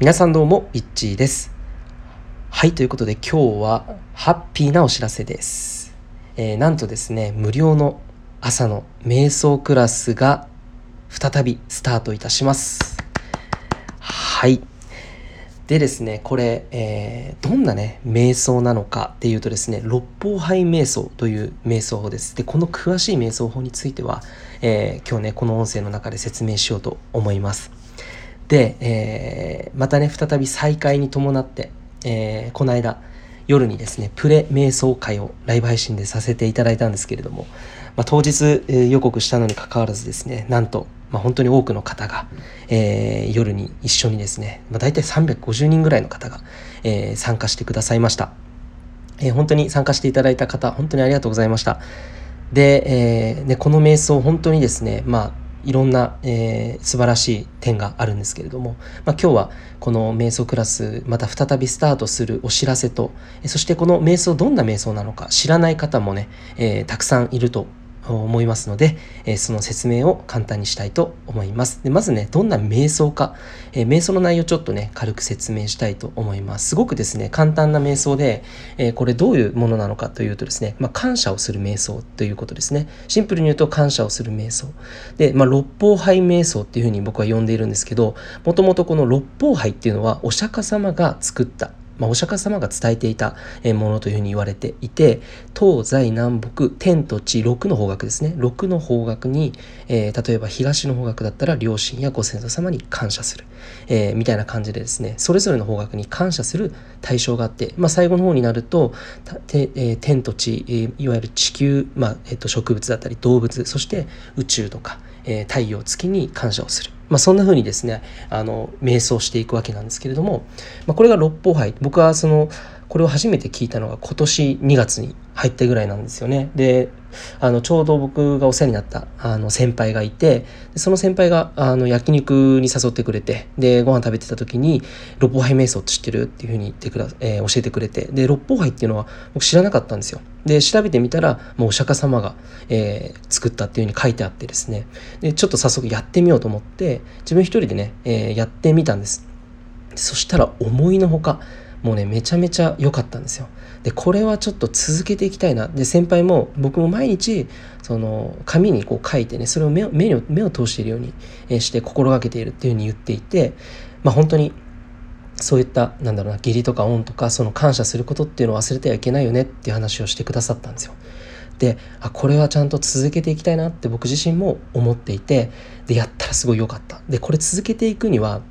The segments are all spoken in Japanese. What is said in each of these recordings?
皆さんどうも、いっちーです。はい、ということで今日はハッピーなお知らせです。えー、なんとですね、無料の朝の瞑想クラスが再びスタートいたします。はい。でですね、これ、えー、どんなね、瞑想なのかっていうとですね、六方杯瞑想という瞑想法です。で、この詳しい瞑想法については、えー、今日ね、この音声の中で説明しようと思います。で、えー、またね、再び再開に伴って、えー、この間、夜にですね、プレ瞑想会をライブ配信でさせていただいたんですけれども、まあ、当日、えー、予告したのにかかわらずですね、なんと、まあ、本当に多くの方が、えー、夜に一緒にですね、まあ、大体350人ぐらいの方が、えー、参加してくださいました。えー、本当に参加していただいた方、本当にありがとうございました。で、えーね、この瞑想、本当にですね、まあ、いろんな、えー、素晴らしい点があるんですけれども、まあ、今日はこの瞑想クラスまた再びスタートするお知らせとそしてこの瞑想どんな瞑想なのか知らない方もね、えー、たくさんいると思いますので、えその説明を簡単にしたいと思います。でまずね、どんな瞑想か、え瞑想の内容ちょっとね、軽く説明したいと思います。すごくですね、簡単な瞑想で、えこれどういうものなのかというとですね、まあ、感謝をする瞑想ということですね。シンプルに言うと感謝をする瞑想。で、まあ、六方杯瞑想っていうふうに僕は呼んでいるんですけど、もともとこの六方杯っていうのはお釈迦様が作ったまあ、お釈迦様が伝えていたものというふうに言われていて東西南北天と地6の方角ですね。6の方角に、えー、例えば東の方角だったら両親やご先祖様に感謝する、えー、みたいな感じでですねそれぞれの方角に感謝する対象があって、まあ、最後の方になるとて、えー、天と地、えー、いわゆる地球、まあえー、と植物だったり動物そして宇宙とか、えー、太陽月に感謝をする。まあ、そんな風にですねあの瞑想していくわけなんですけれども、まあ、これが六法杯僕はそのこれを初めて聞いたのが今年2月に入ったぐらいなんですよね。であのちょうど僕がお世話になったあの先輩がいてその先輩があの焼肉に誘ってくれてでご飯食べてた時に「六方杯瞑想って知ってる?」っていうふうに言ってくだ、えー、教えてくれてで六方杯っていうのは僕知らなかったんですよ。で調べてみたらもうお釈迦様が、えー、作ったっていうふうに書いてあってですねでちょっと早速やってみようと思って自分一人でね、えー、やってみたんです。そしたら思いのほかもうねめちゃめちゃ良かったんですよ。でこれはちょっと続けていきたいな。で先輩も僕も毎日その紙にこう書いてねそれを目を目を通しているようにして心がけているっていうふうに言っていてまあ本当にそういったなんだろうな義理とか恩とかその感謝することっていうのを忘れてはいけないよねっていう話をしてくださったんですよ。であこれはちゃんと続けていきたいなって僕自身も思っていてでやったらすごい良かった。でこれ続けていくには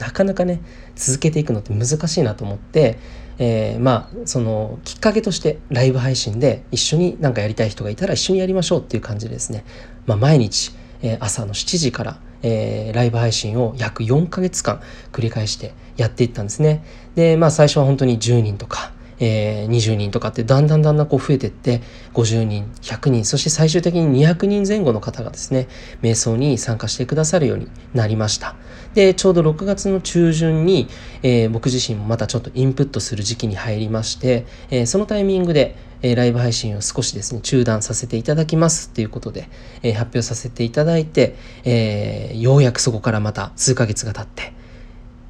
なかなかね続けていくのって難しいなと思って、えー、まあそのきっかけとしてライブ配信で一緒になんかやりたい人がいたら一緒にやりましょうっていう感じでですね、まあ、毎日、えー、朝の7時から、えー、ライブ配信を約4ヶ月間繰り返してやっていったんですね。でまあ最初は本当に10人とかえー、20人とかってだんだんだんだんこう増えてって50人100人そして最終的に200人前後の方がですね瞑想に参加してくださるようになりました。でちょうど6月の中旬に、えー、僕自身もまたちょっとインプットする時期に入りまして、えー、そのタイミングでえライブ配信を少しですね、中断させていただきますっていうことで、え発表させていただいて、えー、ようやくそこからまた数ヶ月が経って、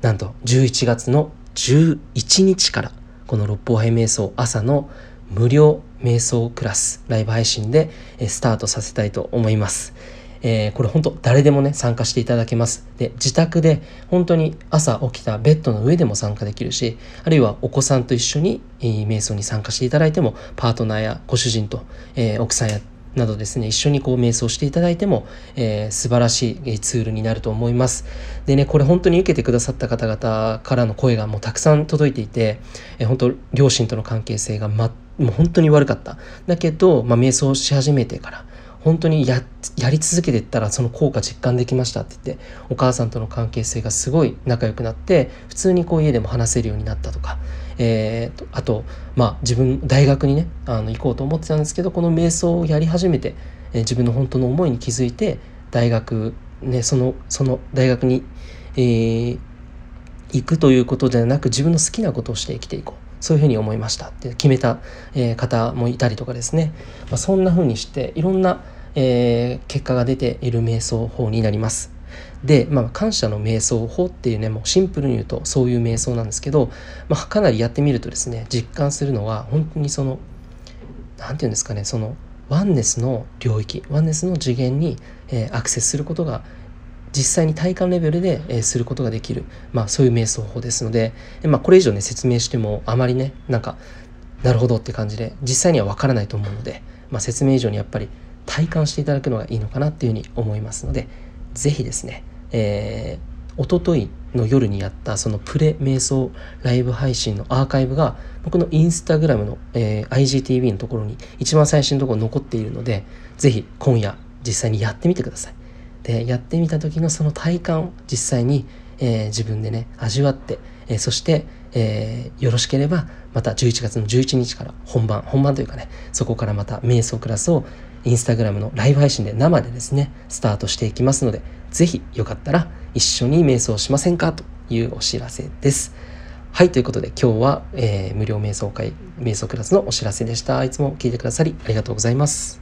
なんと11月の11日からこの六方杯瞑想朝の無料瞑想クラスライブ配信でスタートさせたいと思います。えー、これ本当誰でもね参加していただけます。で自宅で本当に朝起きたベッドの上でも参加できるしあるいはお子さんと一緒に、えー、瞑想に参加していただいてもパートナーやご主人と、えー、奥さんやなどですね、一緒にこう瞑想していただいても、えー、素晴らしいツールになると思います。でね、これ本当に受けてくださった方々からの声がもうたくさん届いていて、えー、本当両親との関係性が、ま、もう本当に悪かった。だけど、まあ、瞑想し始めてから、本当にややり続けていったらその効果実感できましたって言ってお母さんとの関係性がすごい仲良くなって普通にこう家でも話せるようになったとか。えーと、あと、まあ、自分大学にねあの行こうと思ってたんですけどこの瞑想をやり始めて、えー、自分の本当の思いに気づいて大学、ね、そのその大学に、えー、行くということではなく自分の好きなことをして生きていこう。そういうふうに思いましたって決めた、えー、方もいたりとかですね、まあ、そんなふうにしていろんな、えー、結果が出ている瞑想法になります。で、まあ、感謝の瞑想法っていうねもうシンプルに言うとそういう瞑想なんですけど、まあ、かなりやってみるとですね実感するのは本当にその何て言うんですかねそのワンネスの領域ワンネスの次元に、えー、アクセスすることが実際に体感レベルで、えー、することができる、まあ、そういう瞑想法ですので、まあ、これ以上ね説明してもあまりねなんかなるほどって感じで実際には分からないと思うので、まあ、説明以上にやっぱり体感していただくのがいいのかなっていうふうに思いますので是非ですね、えー、一昨日の夜にやったそのプレ瞑想ライブ配信のアーカイブが僕のインスタグラムの、えー、IGTV のところに一番最新のところ残っているので是非今夜実際にやってみてください。でやってみた時のその体感を実際に、えー、自分でね味わって、えー、そして、えー、よろしければまた11月の11日から本番本番というかねそこからまた瞑想クラスをインスタグラムのライブ配信で生でですねスタートしていきますので是非よかったら一緒に瞑想しませんか？というお知らせです。はい、ということで今日は、えー、無料瞑想会、瞑想クラスのお知らせでした。いつも聞いてくださりありがとうございます。